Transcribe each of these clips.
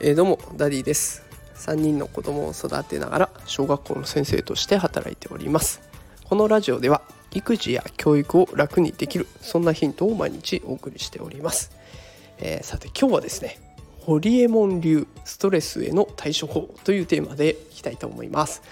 えー、どうもダディです。3人の子供を育てながら小学校の先生として働いております。このラジオでは育児や教育を楽にできるそんなヒントを毎日お送りしております、えー、さて今日はですねホリエモン流ストレスへの対処法というテーマでいきたいと思います。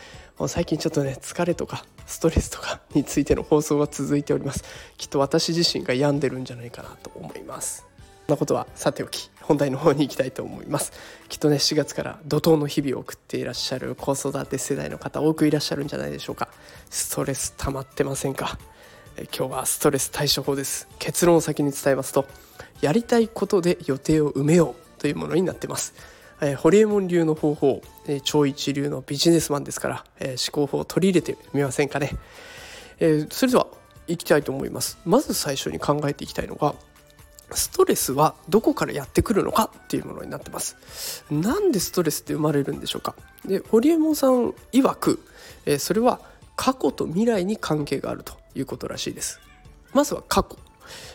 最近ちょっとね疲れとかストレスとかについての放送が続いております。きっと私自身が病んでるんじゃないかなと思います。なことはさておき本題の方に行きたいと思います。きっとね4月から怒涛の日々を送っていらっしゃる子育て世代の方多くいらっしゃるんじゃないでしょうか。ストレス溜まってませんか？え今日はストレス対処法です。結論を先に伝えますとやりたいことで予定を埋めようというものになってます。えー、ホリエモン流の方法、えー、超一流のビジネスマンですから、えー、思考法を取り入れてみませんかね、えー、それでは行きたいと思います。まず最初に考えていきたいのがストレスはどこからやってくるのかっていうものになってます。なんでストレスって生まれるんでしょうか。でホリエモンさん曰く、えー、それは過去と未来に関係があるということらしいです。まずは過去。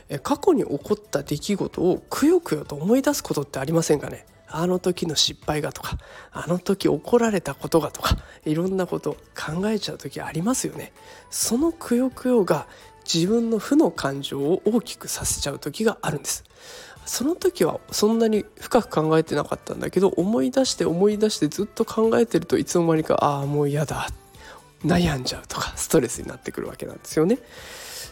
え過去に起こった出来事をくよくよと思い出すことってありませんかね。あの時の失敗がとかあの時怒られたことがとかいろんなこと考えちゃう時ありますよね。そのくよくよが自分の負の感情を大きくさせちゃう時があるんです。その時はそんなに深く考えてなかったんだけど思い出して思い出してずっと考えてるといつの間にかああもう嫌だ。悩んじゃうとかストレスになってくるわけなんですよね。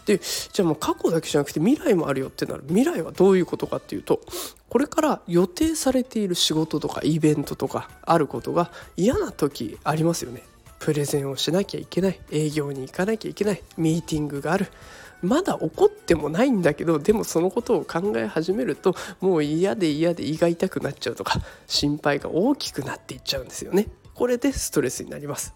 でじゃあもう過去だけじゃなくて未来もあるよってなる。未来はどういうことかっていうとこれから予定されている仕事とかイベントとかあることが嫌な時ありますよね。プレゼンをしなきゃいけない。営業に行かなきゃいけない。ミーティングがある。まだ怒ってもないんだけどでもそのことを考え始めるともう嫌で嫌で胃が痛くなっちゃうとか心配が大きくなっていっちゃうんですよね。これでストレスになります。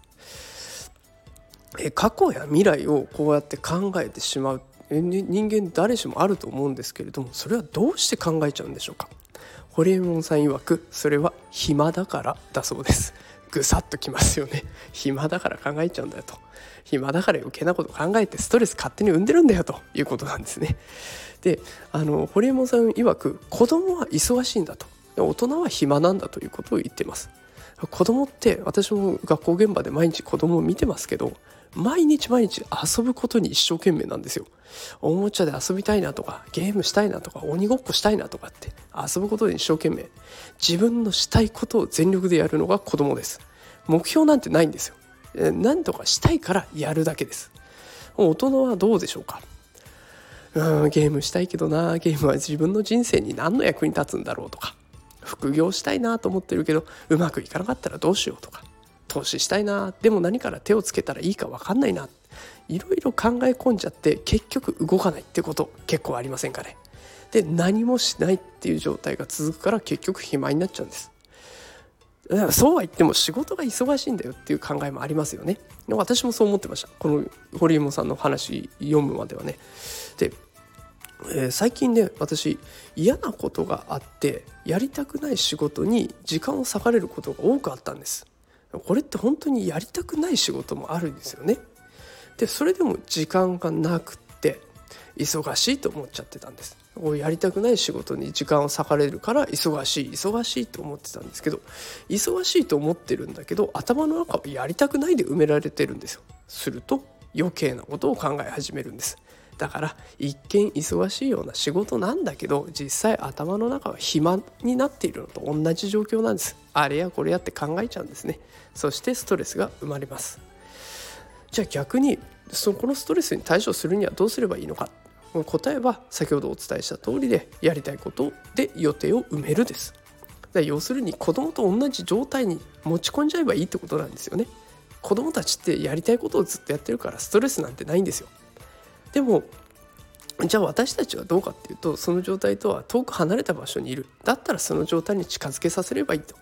え過去や未来をこうやって考えてしまう。人間誰しもあると思うんですけれどもそれはどうして考えちゃうんでしょうか？ホリエモンさん曰くそれは暇だからだそうです。ぐさっときますよね。暇だから考えちゃうんだよと。暇だから余計なこと考えてストレス勝手に生んでるんだよと。いうことなんですね。であの堀江さん曰く子供は忙しいんだと。大人は暇なんだということを言ってます。子供って私も学校現場で毎日子供を見てますけど毎日毎日遊ぶことに一生懸命なんですよ。おもちゃで遊びたいなとかゲームしたいなとか鬼ごっこしたいなとかって遊ぶことに一生懸命。自分のしたいことを全力でやるのが子供です。目標なんてないんですよ。何とかしたいからやるだけです。大人はどうでしょうか？うんゲームしたいけどな。ゲームは自分の人生に何の役に立つんだろうとか。副業したいなと思ってるけどうまくいかなかったらどうしようとか投資したいなでも何から手をつけたらいいか分かんないないろいろ考え込んじゃって結局動かないってこと結構ありませんかね。で何もしないっていう状態が続くから結局暇になっちゃうんです。だからそうは言っても仕事が忙しいんだよっていう考えもありますよね。私もそう思ってました。この堀エモさんの話読むまではね。で、えー、最近ね私嫌なことがあってやりたくない仕事に時間を割かれることが多くあったんです。これって本当にやりたくない仕事もあるんですよね。でそれでも時間がなくって忙しいと思っちゃってたんです。やりたくない仕事に時間を割かれるから忙しい忙しいと思ってたんですけど忙しいと思ってるんだけど頭の中はやりたくないで埋められてるんですよ。すると余計なことを考え始めるんです。だから一見忙しいような仕事なんだけど実際頭の中は暇になっているのと同じ状況なんです。あれやこれやって考えちゃうんですね。そしてストレスが生まれます。じゃあ逆にそこのストレスに対処するにはどうすればいいのか。答えは先ほどお伝えした通りでやりたいことで予定を埋めるです。要するに子供と同じ状態に持ち込んじゃえばいいってことなんですよね。子供たちってやりたいことをずっとやってるからストレスなんてないんですよ。でもじゃあ私たちはどうかっていうとその状態とは遠く離れた場所にいる。だったらその状態に近づけさせればいいと。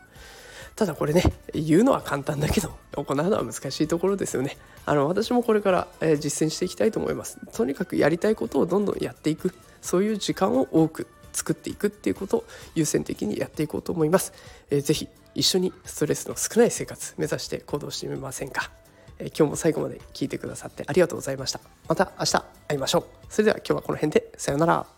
ただこれね言うのは簡単だけど行うのは難しいところですよね。あの私もこれから、え実践していきたいと思います。とにかくやりたいことをどんどんやっていく。そういう時間を多く作っていくっていうことを優先的にやっていこうと思います、えー、ぜひ一緒にストレスの少ない生活目指して行動してみませんか、え今日も最後まで聞いてくださってありがとうございました。また明日会いましょう。それでは今日はこの辺で。さようなら。